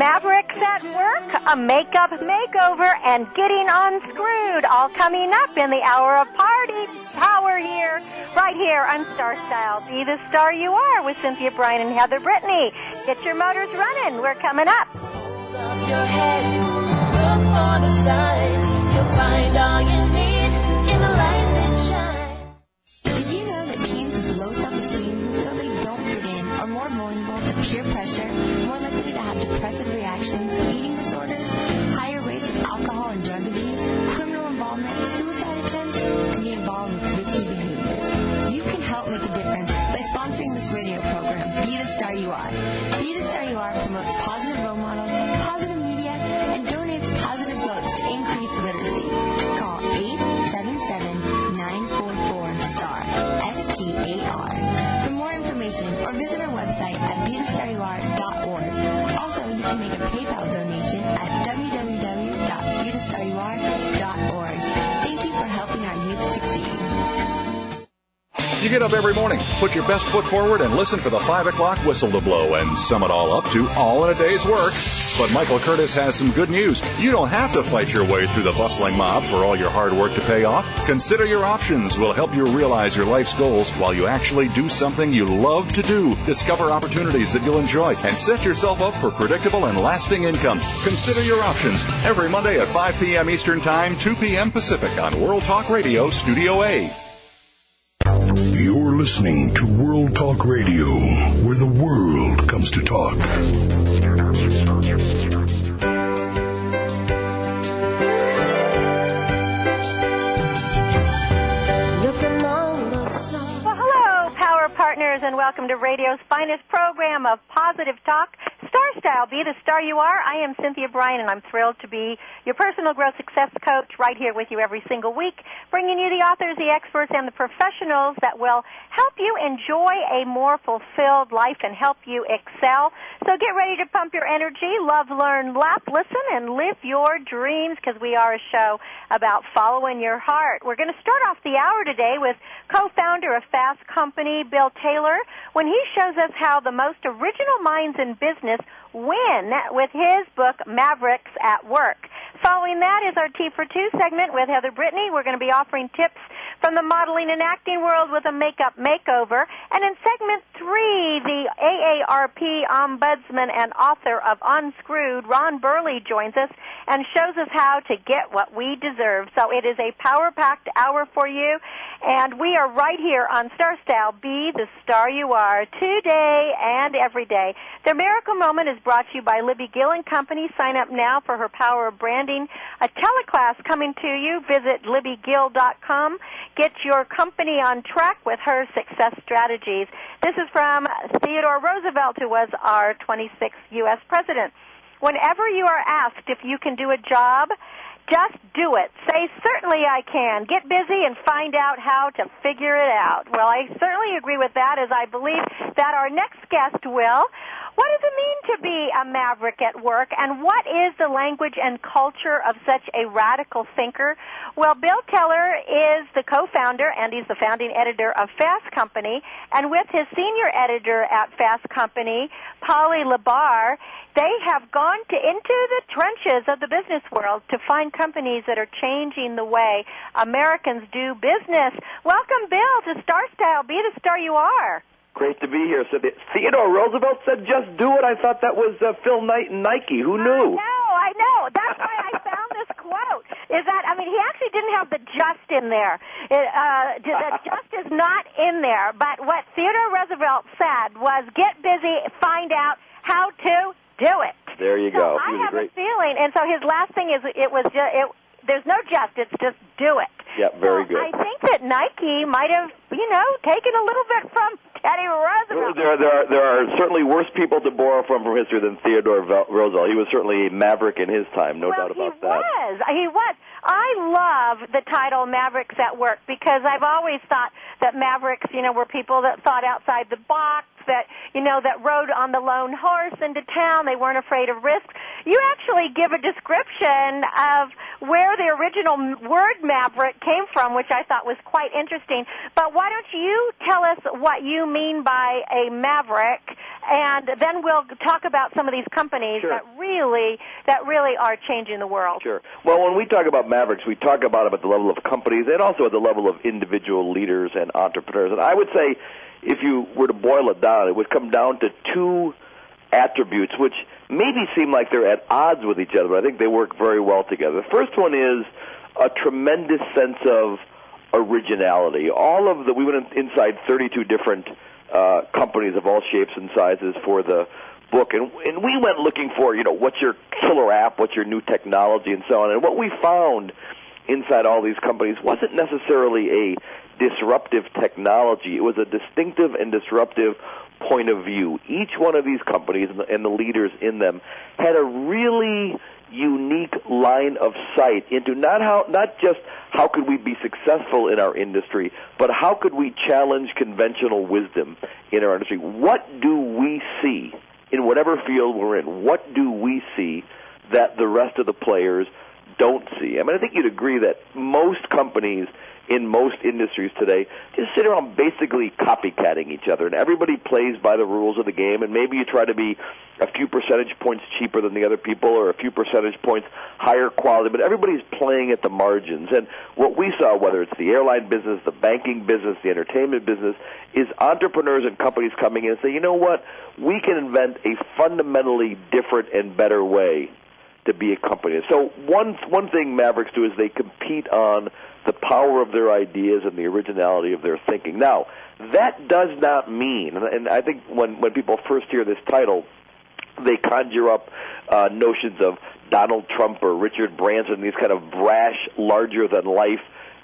Mavericks at work, a makeup makeover, and getting unscrewed, all coming up in the hour of party power here, right here on Star Style. Be the star you are with Cynthia Brian and Heather Brittany. Get your motors running. We're coming up. Reactions, eating disorders, higher rates of alcohol and drug abuse, criminal involvement, suicide attempts, and be involved with risky behaviors? You can help make a difference by sponsoring this radio program, Be the Star You Are. Be the Star You Are promotes positive You get up every morning, put your best foot forward, and listen for the 5 o'clock whistle to blow and sum it all up to all in a day's work. But Michael Curtis has some good news. You don't have to fight your way through the bustling mob for all your hard work to pay off. Consider Your Options will help you realize your life's goals while you actually do something you love to do. Discover opportunities that you'll enjoy and set yourself up for predictable and lasting income. Consider Your Options every Monday at 5 p.m. Eastern Time, 2 p.m. Pacific on World Talk Radio, Studio A. Listening to World Talk Radio, where the world comes to talk. Well, hello, Power Partners, and welcome to radio's finest program of positive talk, Star Style. Be the star you are. I am Cynthia Brian, and I'm thrilled to be your personal growth success coach right here with you every single week, bringing you the authors, the experts, and the professionals that will help you enjoy a more fulfilled life and help you excel. So get ready to pump your energy, love, learn, laugh, listen, and live your dreams because we are a show about following your heart. We're going to start off the hour today with co-founder of Fast Company, Bill Taylor, when he shows us how the most original minds in business win with his book Mavericks at Work. Following that is our T for Two segment with Heather Brittany. We're going to be offering tips from the modeling and acting world with a makeup makeover. And in segment three, the AARP ombudsman and author of Unscrewed, Ron Burley, joins us and shows us how to get what we deserve. So it is a power-packed hour for you. And we are right here on Star Style. Be the star you are today and every day. The miracle moment is brought to you by Libby Gill and Company. Sign up now for her Power of Branding, a teleclass coming to you. Visit libbygill.com. Get your company on track with her success strategies. This is from Theodore Roosevelt, who was our 26th U.S. president. Whenever you are asked if you can do a job, just do it. Say, certainly I can. Get busy and find out how to figure it out. Well, I certainly agree with that as I believe that our next guest will. What does it mean to be a maverick at work and what is the language and culture of such a radical thinker? Well, Bill Keller is the co-founder and he's the founding editor of Fast Company and with his senior editor at Fast Company, Polly LaBarre, they have gone to, into the trenches of the business world to find companies that are changing the way Americans do business. Welcome, Bill, to Star Style. Be the star you are. Great to be here. So the, Theodore Roosevelt said, "Just do it." I thought that was uh, Phil Knight and Nike. Who knew? I know, I know. That's why I found this quote. Is that I mean, he actually didn't have the just in there. It, uh, the just is not in there. But what Theodore Roosevelt said was, "Get busy, find out how to do it." There you so go. I have great. a feeling, and so his last thing is, it was just it. There's no just. It's just do it. Yeah, very So good. I think that Nike might have, you know, taken a little bit from Teddy Roosevelt. There, there, are, there are certainly worse people to borrow from from history than Theodore Roosevelt. He was certainly a maverick in his time, no well, doubt about that. he was. Uh, he was. I love the title Mavericks at Work because I've always thought that Mavericks, you know, were people that thought outside the box, that, you know, that rode on the lone horse into town. They weren't afraid of risks. You actually give a description of where the original word maverick came from, which I thought was quite interesting. But why don't you tell us what you mean by a maverick, and then we'll talk about some of these companies Sure. that really that really are changing the world. Sure. Well, when we talk about mavericks, we talk about them at the level of companies and also at the level of individual leaders and entrepreneurs. And I would say, if you were to boil it down, it would come down to two attributes which maybe seem like they're at odds with each other, but I think they work very well together. The first one is a tremendous sense of originality. All of the we went inside 32 different uh, companies of all shapes and sizes for the book, and and we went looking for you know what's your killer app, what's your new technology, and so on. And what we found inside all these companies wasn't necessarily a disruptive technology. It was a distinctive and disruptive point of view. Each one of these companies and the, leaders in them had a really unique line of sight into not how not just how could we be successful in our industry, but how could we challenge conventional wisdom in our industry? What do we see in whatever field we're in? What do we see that the rest of the players don't see? I mean, I think you'd agree that most companies in most industries today just sit around basically copycatting each other, and everybody plays by the rules of the game. And maybe you try to be a few percentage points cheaper than the other people, or a few percentage points higher quality, but everybody's playing at the margins. And what we saw, whether it's the airline business, the banking business, the entertainment business, is entrepreneurs and companies coming in and say, you know what, we can invent a fundamentally different and better way to be a company. So one one thing Mavericks do is they compete on the power of their ideas and the originality of their thinking. Now, that does not mean, and- I think when when people first hear this title, they conjure up uh, notions of Donald Trump or Richard Branson, these kind of brash, larger than life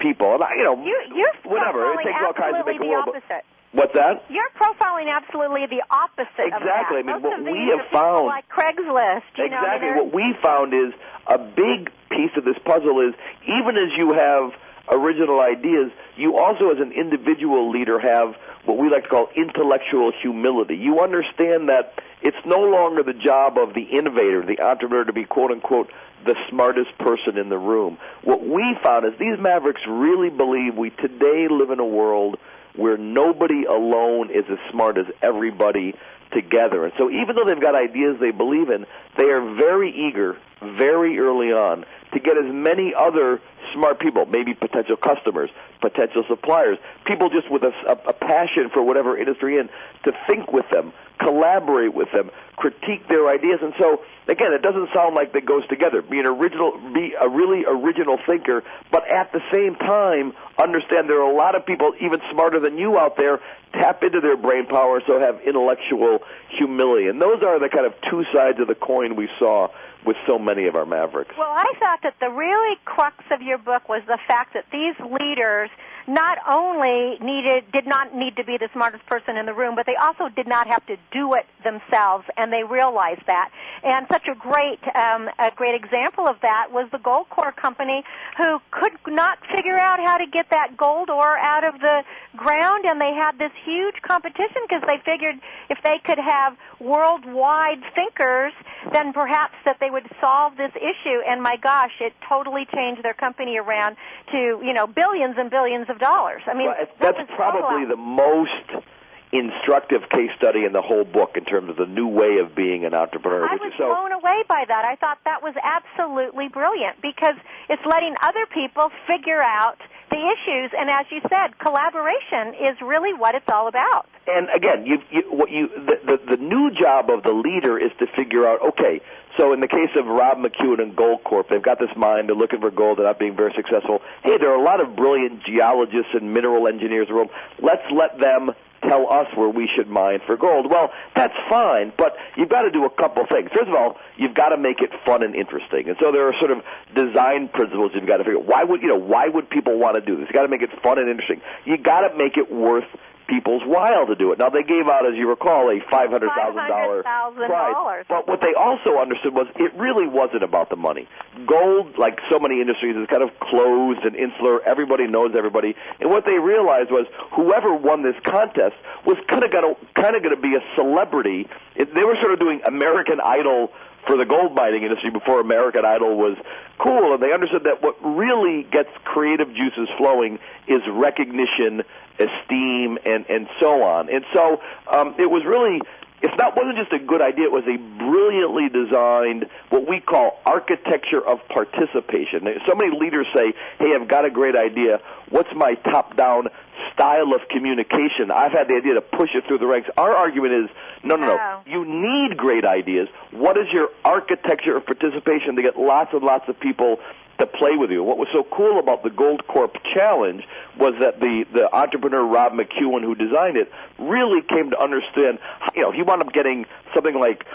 people. And I, you know, You, you're whatever. It takes all kinds to make a world. opposite. What's that? You're profiling absolutely the opposite. Exactly. I mean, Most what we have found- like Craigslist. You know, exactly. they're- what we found is a big piece of this puzzle is even as you have original ideas, you also, as an individual leader, have what we like to call intellectual humility. You understand that it's no longer the job of the innovator, the entrepreneur, to be quote unquote the smartest person in the room. What we found is these mavericks really believe we today live in a world where nobody alone is as smart as everybody together. And so even though they've got ideas they believe in, they are very eager very early on to get as many other smart people, maybe potential customers, potential suppliers, people just with a, a, a passion for whatever industry in, to think with them, collaborate with them, critique their ideas. And so, again, it doesn't sound like that goes together. Be an original, be a really original thinker, but at the same time, understand there are a lot of people even smarter than you out there. Tap into their brain power, so have intellectual humility. And those are the kind of two sides of the coin we saw with so many of our mavericks. Well, I thought that the really crux of your book was the fact that these leaders not only needed did not need to be the smartest person in the room, but they also did not have to do it themselves, and they realized that. And such a great um, a great example of that was the Gold Corp Company, who could not figure out how to get that gold ore out of the ground, and they had this huge competition because they figured if they could have worldwide thinkers, then perhaps that they would solve this issue. And my gosh, it totally changed their company around to you know billions and billions of dollars. I mean, Well, that's probably the most instructive case study in the whole book in terms of the new way of being an entrepreneur. I was so blown away by that. I thought that was absolutely brilliant because it's letting other people figure out the issues, and as you said, collaboration is really what it's all about. and again, you, you what you the, the the new job of the leader is to figure out. Okay, so in the case of Rob McEwen and Gold Corp, they've got this mine. They're looking for gold. They're not being very successful. Hey, there are a lot of brilliant geologists and mineral engineers in the world. Let's let them tell us where we should mine for gold. Well, that's fine, but you've got to do a couple things. First of all, you've got to make it fun and interesting. And so there are sort of design principles you've got to figure out. Why would, you know, why would people want to do this? You've got to make it fun and interesting. You've got to make it worth people's while to do it. Now they gave out, as you recall, a five hundred thousand dollar prize. $500,000. But what they also understood was it really wasn't about the money. Gold, like so many industries, is kind of closed and insular. Everybody knows everybody, and what they realized was whoever won this contest was kind of going to kind of going to be a celebrity. It, they were sort of doing American Idol for the gold mining industry before American Idol was cool, and they understood that what really gets creative juices flowing is recognition, esteem, and and so on. And so um, it was really. It's not wasn't just a good idea. It was a brilliantly designed what we call architecture of participation. So many leaders say, "Hey, I've got a great idea. What's my top-down style of communication?" I've had the idea to push it through the ranks. Our argument is, no, no, no. Oh. You need great ideas. What is your architecture of participation to get lots and lots of people to play with you? What was so cool about the Gold Corp Challenge was that the the entrepreneur Rob McEwen, who designed it, really came to understand. You know, he wound up getting something like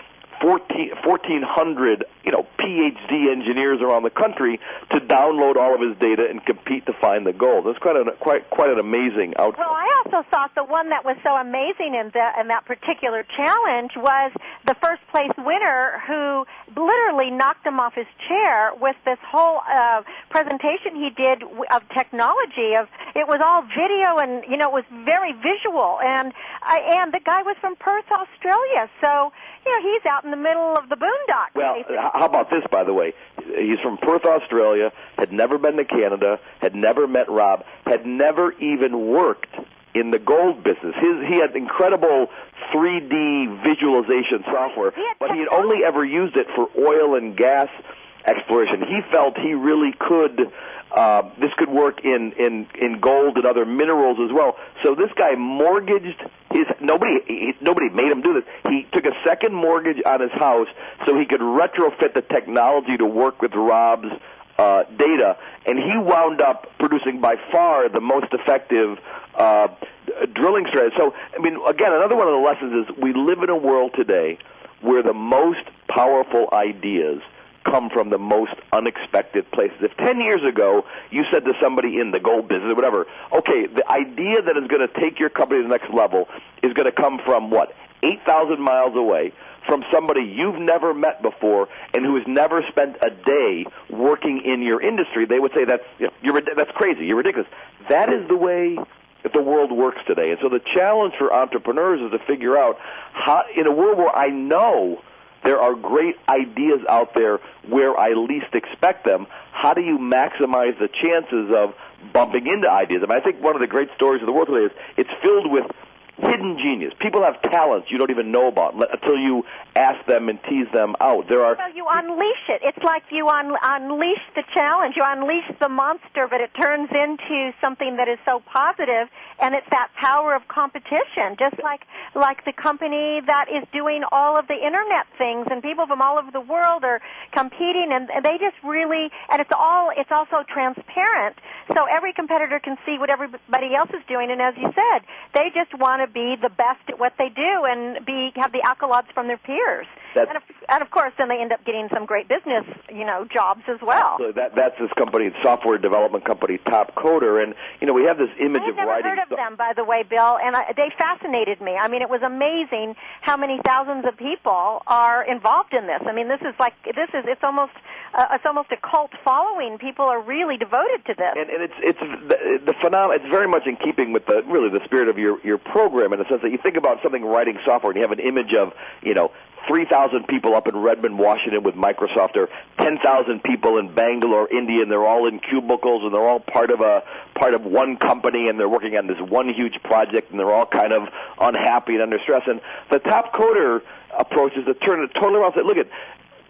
14, 1,400, you know, PhD engineers around the country to download all of his data and compete to find the gold. It's quite an quite quite an amazing outcome. Well, I also thought the one that was so amazing in the in that particular challenge was the first place winner who literally knocked him off his chair with this whole uh, presentation he did of technology. Of it was all video and you know it was very visual and I, and the guy was from Perth, Australia. So you know he's out in the middle of the boondocks. Well, basically. how about this, by the way? He's from Perth, Australia, had never been to Canada, had never met Rob, had never even worked in the gold business. His he had incredible 3D visualization software, He but he had only ever used it for oil and gas exploration. He felt he really could. Uh, this could work in, in, in gold and other minerals as well. So this guy mortgaged his nobody he, nobody made him do this. He took a second mortgage on his house so he could retrofit the technology to work with Rob's uh, data, and he wound up producing by far the most effective uh, drilling strategy. So, I mean, again, another one of the lessons is we live in a world today where the most powerful ideas come from the most unexpected places. If 10 years ago you said to somebody in the gold business or whatever, okay, the idea that is going to take your company to the next level is going to come from what? 8,000 miles away from somebody you've never met before and who has never spent a day working in your industry, they would say that's you're that's crazy. You're ridiculous. That is the way that the world works today. And so the challenge for entrepreneurs is to figure out how in a world where I know there are great ideas out there where I least expect them. How do you maximize the chances of bumping into ideas? I mean, I think one of the great stories of the world today is it's filled with hidden genius. People have talents you don't even know about until you ask them and tease them out. There are So you unleash it. It's like you un- unleash the challenge. You unleash the monster, but it turns into something that is so positive, and it's that power of competition. Just like like the company that is doing all of the internet things, and people from all over the world are competing, and they just really and it's all it's also transparent, so every competitor can see what everybody else is doing. And as you said, they just want to be the best at what they do and be have the accolades from their peers. That's- and, of, and of course, then they end up getting some great business, you know, jobs as well. so that that's this company, software development company, Top Coder, and you know we have this image I've of never writing. heard of so- them, by the way, Bill, and I, they fascinated me. I mean, it was amazing how many thousands of people are involved in this. I mean, this is like this is it's almost uh, it's almost a cult following. People are really devoted to this. and, and it's it's the, the phenom- It's very much in keeping with the really the spirit of your your program in the sense that you think about something writing software and you have an image of you know. 3,000 people up in Redmond, Washington with Microsoft, or 10,000 people in Bangalore, India, and they're all in cubicles and they're all part of a part of one company and they're working on this one huge project and they're all kind of unhappy and under stress. And the top coder approach is to turn it totally around say, look at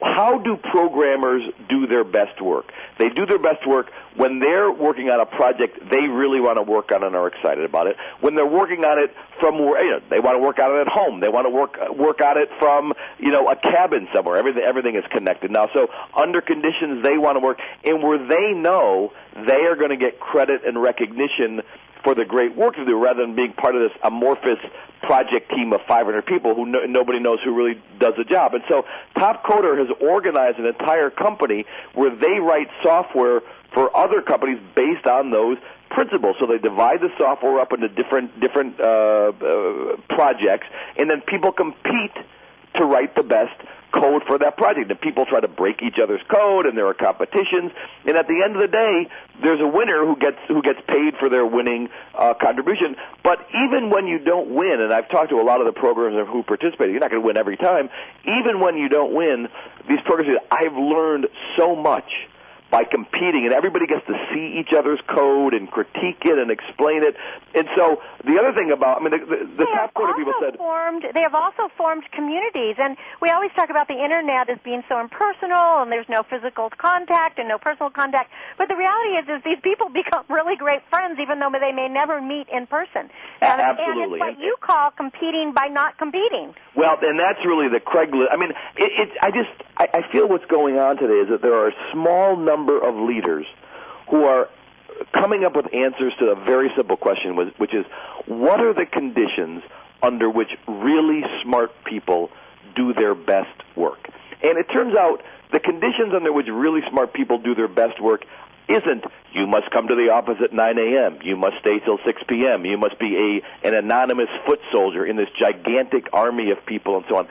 how do programmers do their best work? They do their best work when they're working on a project they really want to work on and are excited about it. When they're working on it from where you know, they want to work on it at home. They want to work work on it from you know a cabin somewhere. Everything everything is connected now. So under conditions they want to work and where they know they are going to get credit and recognition for the great work to do rather than being part of this amorphous project team of 500 people who no, nobody knows who really does the job. And so Top Coder has organized an entire company where they write software for other companies based on those principles. So they divide the software up into different different uh, uh, projects, and then people compete to write the best code for that project. And people try to break each other's code, and there are competitions. And at the end of the day, there's a winner who gets who gets paid for their winning uh, contribution. But even when you don't win, and I've talked to a lot of the programmers who participated, you're not going to win every time. Even when you don't win, these programs, I've learned so much by competing, and everybody gets to see each other's code and critique it and explain it. And so the other thing about, I mean, the, the, the Top Coder people said, formed. They have also formed communities, and we always talk about the internet as being so impersonal, and there's no physical contact and no personal contact. But the reality is, is these people become really great friends, even though they may never meet in person. And, Absolutely. And it's what you call competing by not competing. Well, and that's really the Craigslist. I mean, it, it, I just I, I feel what's going on today is that there are a small number of leaders who are coming up with answers to a very simple question, which- which is, what are the conditions under which really smart people do their best work? And it turns out the conditions under which really smart people do their best work isn't you must come to the office at 9 a.m. You must stay till 6 p.m. You must be a an anonymous foot soldier in this gigantic army of people and so on.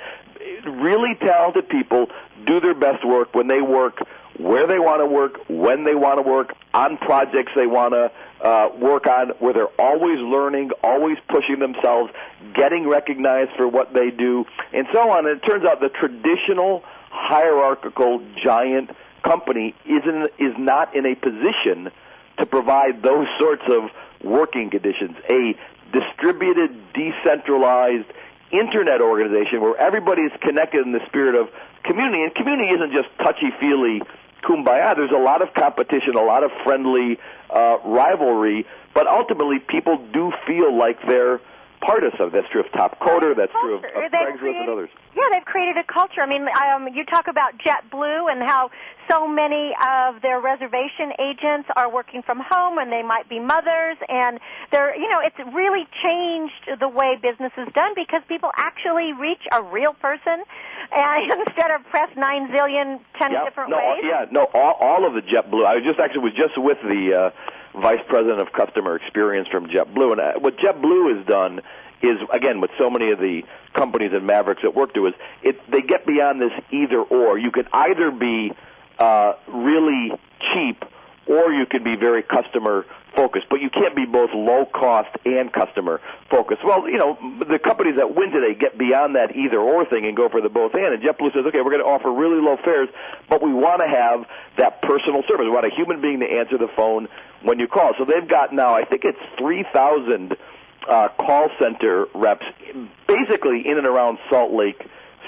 Really talented people do their best work when they work where they want to work, when they want to work, on projects they want to uh, work on, where they're always learning, always pushing themselves, getting recognized for what they do, and so on. And it turns out the traditional hierarchical giant company isn't is not in a position to provide those sorts of working conditions. A distributed, decentralized internet organization where everybody is connected in the spirit of community, and community isn't just touchy feely kumbaya. There's a lot of competition, a lot of friendly uh, rivalry, but ultimately people do feel like they're part of something. That's true of Top Coder. That's true of, of Craigslist and others. Yeah, they've created a culture. I mean, um, you talk about JetBlue and how so many of their reservation agents are working from home, and they might be mothers, and they're, you know, it's really changed the way business is done because people actually reach a real person, and instead of press nine zillion ten yeah, different no, ways. Yeah, no, all, all of the JetBlue. I was just actually was just with the uh, vice president of customer experience from JetBlue, and uh, what JetBlue has done is again with so many of the companies and Mavericks that work to is it they get beyond this either or. You could either be uh, really cheap or you can be very customer focused, but you can't be both low cost and customer focused. Well, you know, the companies that win today get beyond that either or thing and go for the both and. And JetBlue says, okay, we're going to offer really low fares, but we want to have that personal service. We want a human being to answer the phone when you call. So they've got now, I think it's 3,000 uh, call center reps, basically in and around Salt Lake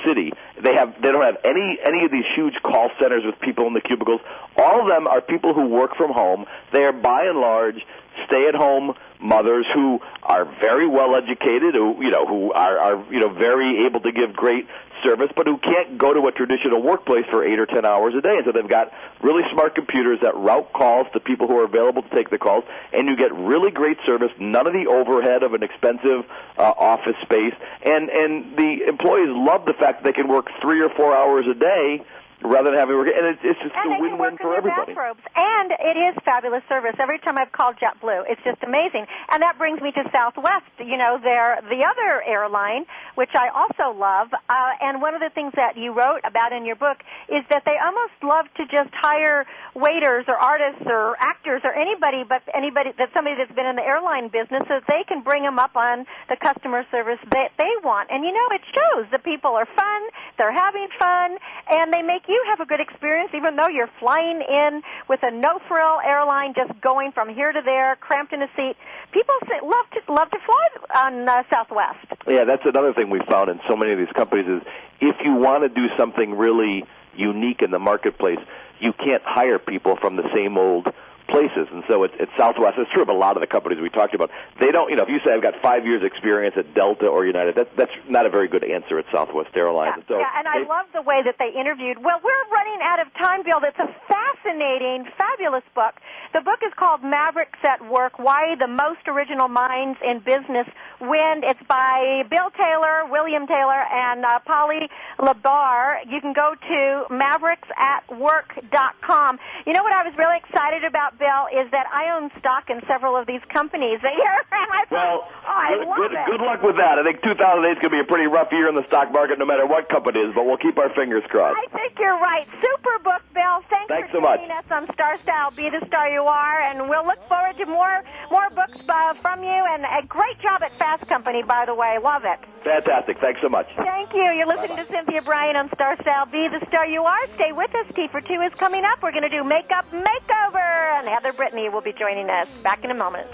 City. They have they don't have any any of these huge call centers with people in the cubicles. All of them are people who work from home. They are by and large stay at home mothers who are very well educated, who you know who are are you know very able to give great service, but who can't go to a traditional workplace for eight or ten hours a day. And so they've got really smart computers that route calls to people who are available to take the calls, and you get really great service. None of the overhead of an expensive uh, office space, and and the employees love the fact that they can work three or four hours a day rather than having to work. And it's, it's just And a win-win work in for everybody. bathrobes. And it is fabulous service. Every time I've called JetBlue, it's just amazing. And that brings me to Southwest. You know, they're the other airline, which I also love. Uh, and one of the things that you wrote about in your book is that they almost love to just hire waiters or artists or actors or anybody, but anybody that somebody that's been in the airline business, so that they can bring them up on the customer service that they want. And you know, it shows. The people are fun. They're having fun, and they make you have a good experience, even though you're flying in with a no-frill airline, just going from here to there, cramped in a seat. People say, love to love to fly on uh, Southwest. Yeah, that's another thing we found in so many of these companies is if you want to do something really unique in the marketplace, you can't hire people from the same old places. And so it's, it's Southwest. It's true of a lot of the companies we talked about. They don't, you know, if you say I've got five years experience at Delta or United, that's that's not a very good answer at Southwest Airlines. Yeah, so yeah, and I they- love the way that they interviewed. Well, we're running out of time, Bill. It's a fascinating, fabulous book. The book is called Mavericks at Work: Why the Most Original Minds in Business Win. It's by Bill Taylor, William Taylor, and uh, Polly LaBarre. You can go to mavericksatwork.com. You know what I was really excited about, Bill, is that I own stock in several of these companies that you're. And Well, oh, I good, love good, it. good luck with that. I think 2008 is going to be a pretty rough year in the stock market, no matter what company it is. But we'll keep our fingers crossed. I think you're right. Super book, Bill. Thanks, Thanks for so much. us on Star Style. Be the star you are, and we'll look forward to more more books uh, from you. And a great job at Fast Company, by the way. Love it. Fantastic. Thanks so much. Thank you. You're listening to Cynthia Brian on Star Style. Be the star you are. Stay with us. T for two is coming up. We're going to do makeup makeover, and Heather Brittany will be joining us. Back in a moment.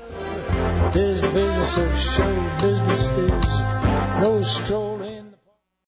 This business of show business is no stroll.